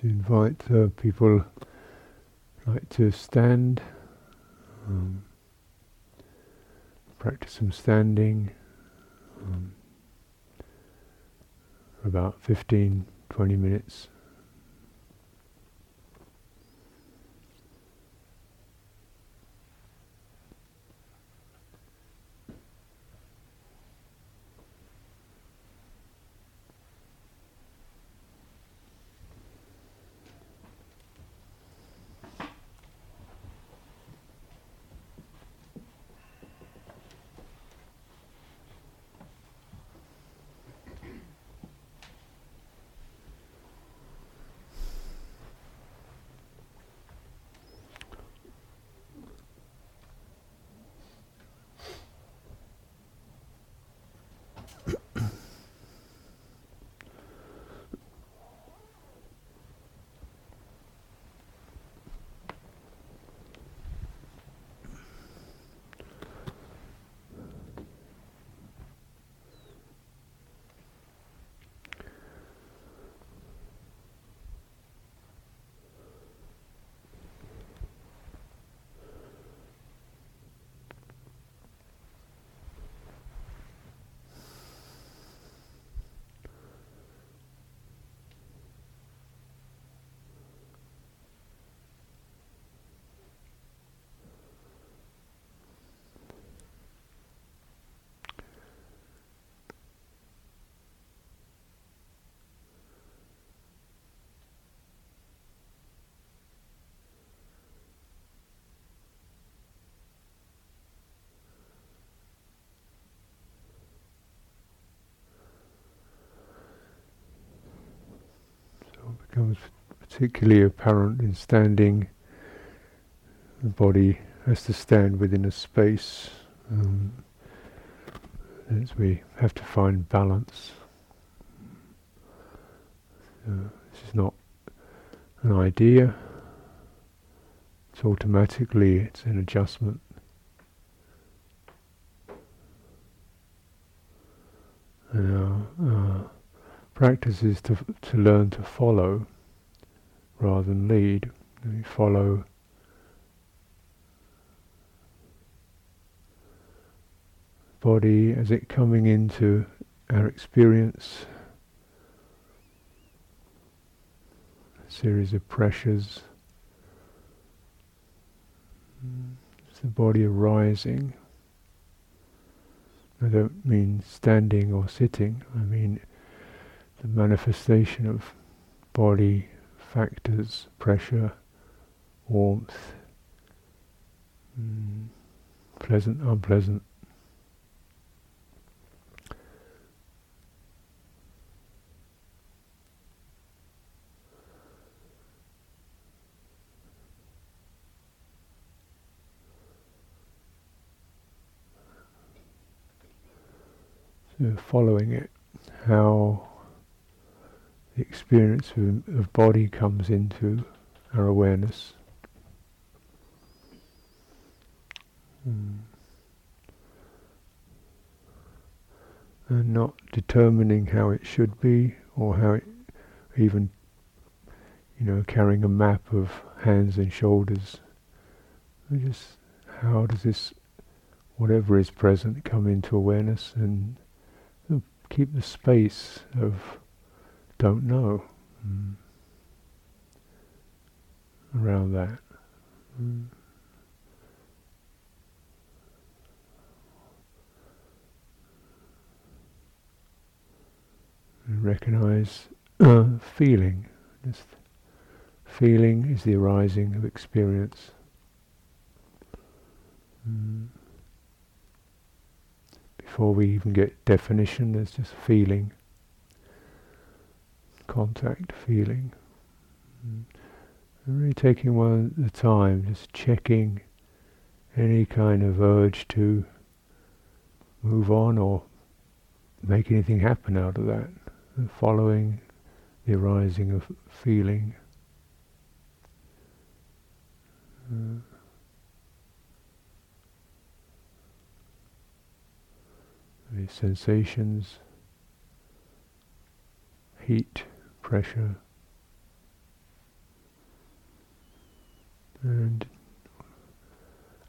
to invite uh, people like to stand, um, practice some standing um, for about 15, 20 minutes. Becomes particularly apparent in standing. The body has to stand within a space. Um, we have to find balance. Uh, this is not an idea. It's automatically it's an adjustment. And our, uh, practice is to to learn to follow rather than lead. We follow body as it coming into our experience, a series of pressures. It's the body arising. I don't mean standing or sitting, I mean the manifestation of body factors, pressure, warmth, mm, pleasant, unpleasant. Following it, how the experience of, of body comes into our awareness. Mm. And not determining how it should be or how it even you know carrying a map of hands and shoulders just how does this whatever is present come into awareness and keep the space of don't know mm. around that. Mm. recognize uh, feeling. Just feeling is the arising of experience. Mm. Before we even get definition, there's just feeling contact feeling. Mm. Really taking one at a time, just checking any kind of urge to move on or make anything happen out of that, following the arising of feeling. Uh, the sensations, heat, pressure, and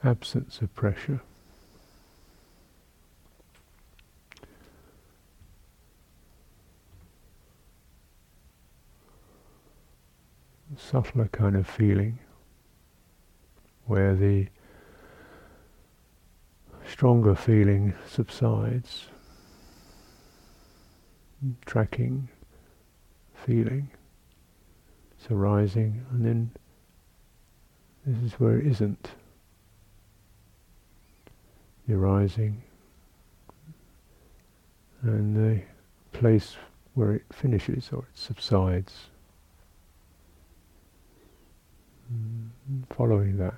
absence of pressure. subtler kind of feeling where the stronger feeling subsides, tracking feeling, it's arising, and then this is where it isn't. The arising and the place where it finishes or it subsides. Mm, following that.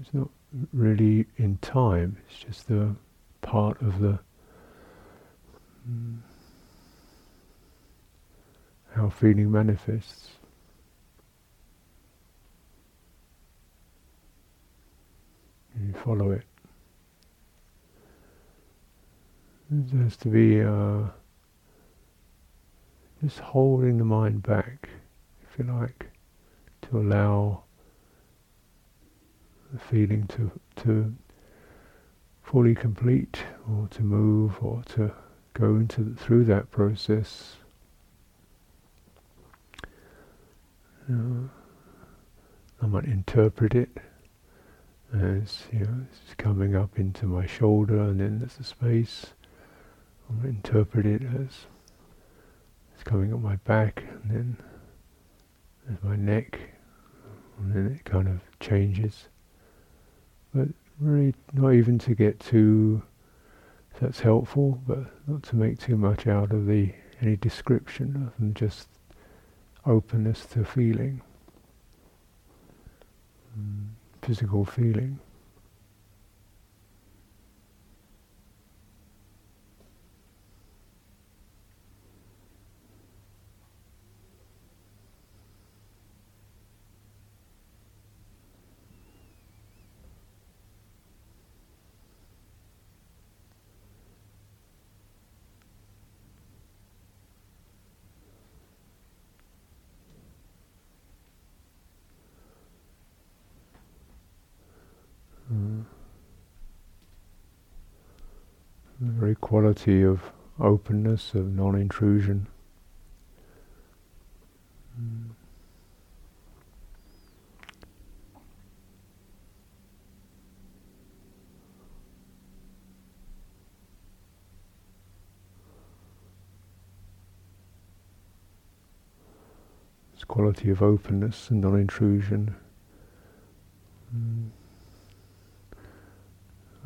It's not really in time, it's just the part of the mm, how feeling manifests. You follow it. There has to be uh, just holding the mind back, if you like, to allow the feeling to to fully complete, or to move, or to go into the, through that process. Know, I might interpret it as you know, it's coming up into my shoulder, and then there's a space i might interpret it as it's coming up my back and then there's my neck and then it kind of changes. But really not even to get too that's helpful, but not to make too much out of the any description of just openness to feeling, mm, physical feeling. the very quality of openness, of non-intrusion. Mm. This quality of openness and non-intrusion. Mm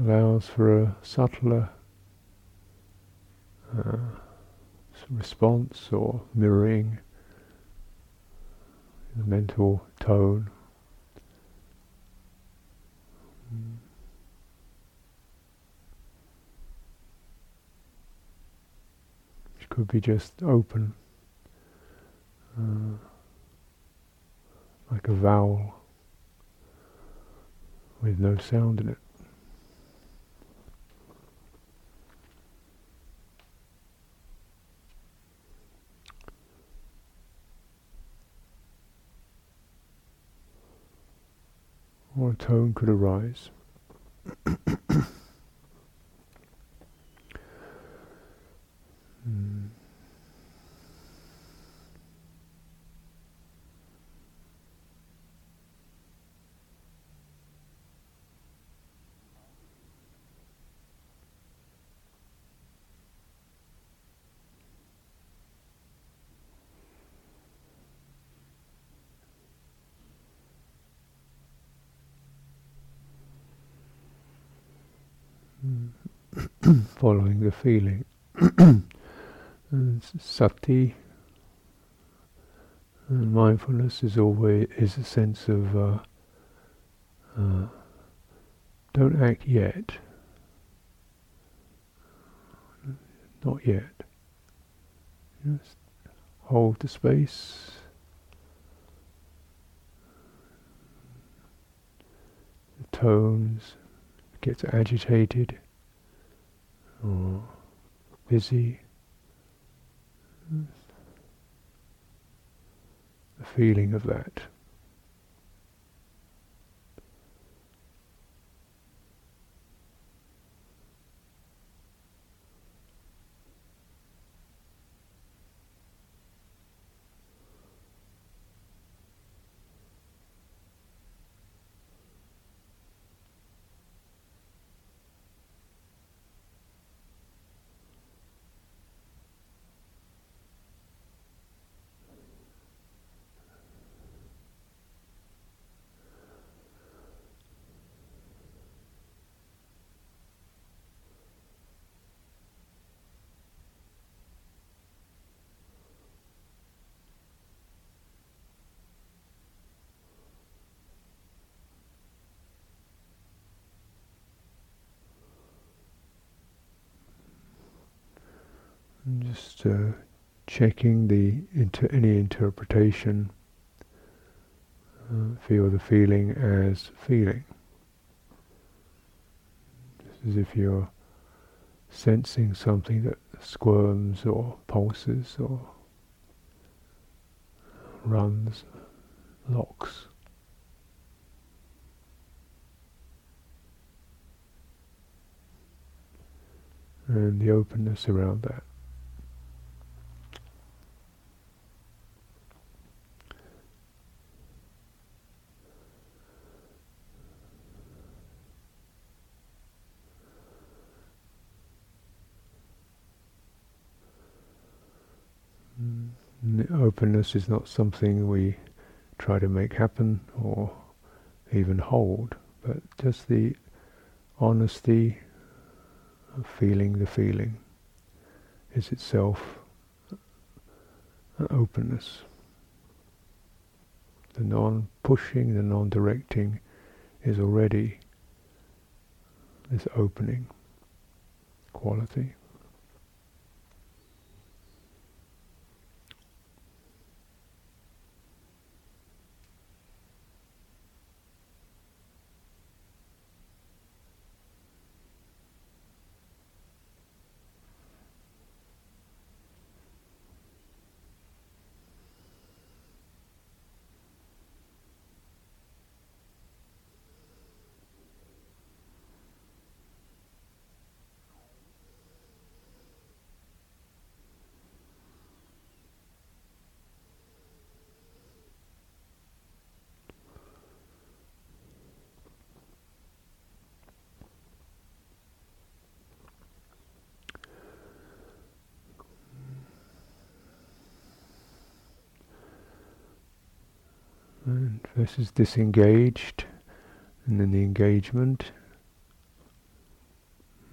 allows for a subtler uh, response or mirroring the mental tone. Which could be just open, uh, like a vowel with no sound in it. Tone could arise. following the feeling. And Sati and mindfulness is always is a sense of uh, uh, don't act yet, not yet. Just hold the space. The tones gets agitated or busy. The feeling of that. And just uh, checking the inter any interpretation. Uh, feel the feeling as feeling. Just as if you're sensing something that squirms or pulses or runs, locks. And the openness around that. Openness is not something we try to make happen or even hold, but just the honesty of feeling the feeling is itself an openness. The non-pushing, the non-directing is already this opening quality. Versus disengaged, and then the engagement.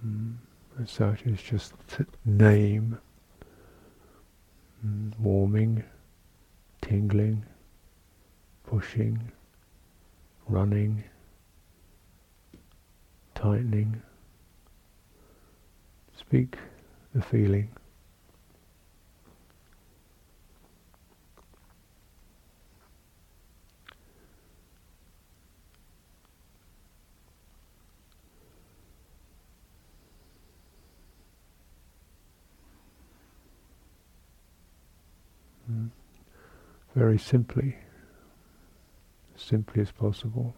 Mm, as such, is just name, mm, warming, tingling, pushing, running, tightening. Speak the feeling. Very simply, simply as possible.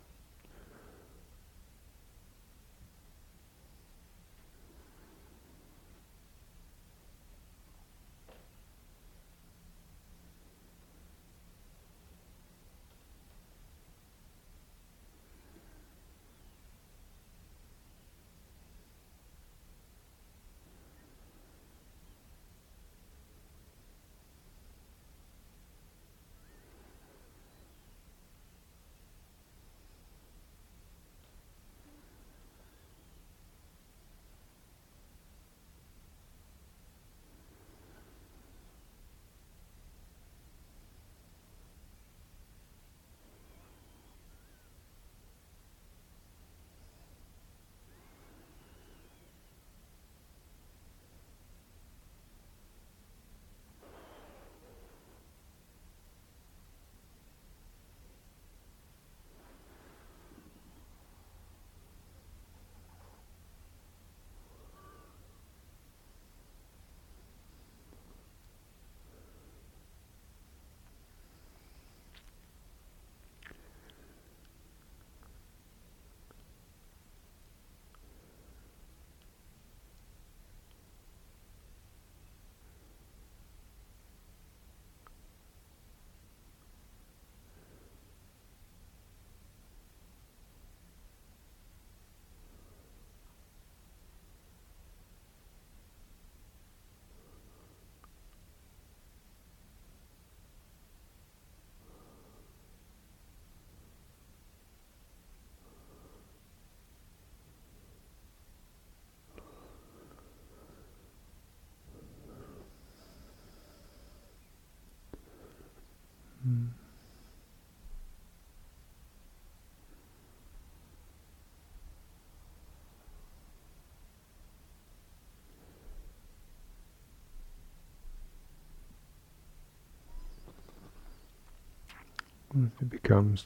It becomes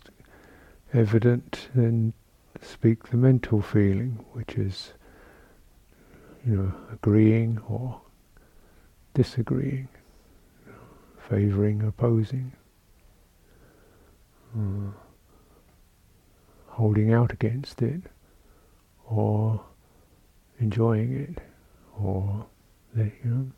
evident, then speak the mental feeling, which is, you know, agreeing or disagreeing, favoring, opposing, uh, holding out against it, or enjoying it, or you know.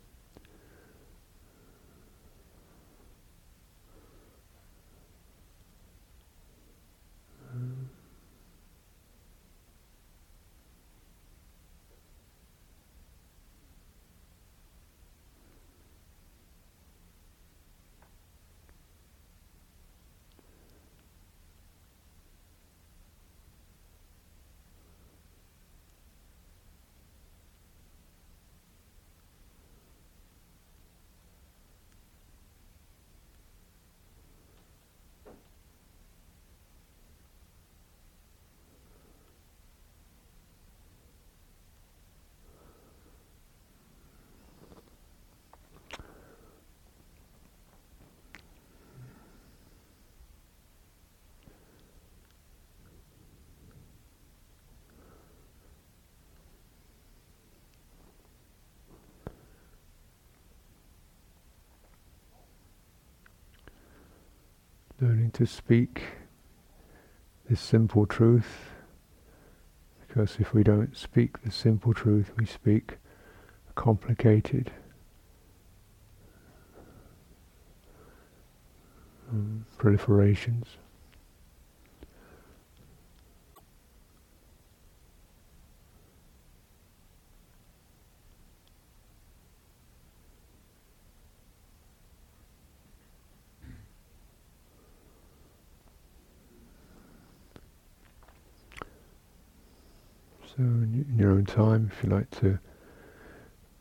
Learning to speak this simple truth, because if we don't speak the simple truth, we speak complicated, um, proliferations. So, in your own time, if you like to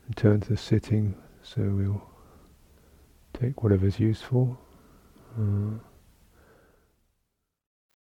return to the sitting, so we'll take whatever's useful. Uh,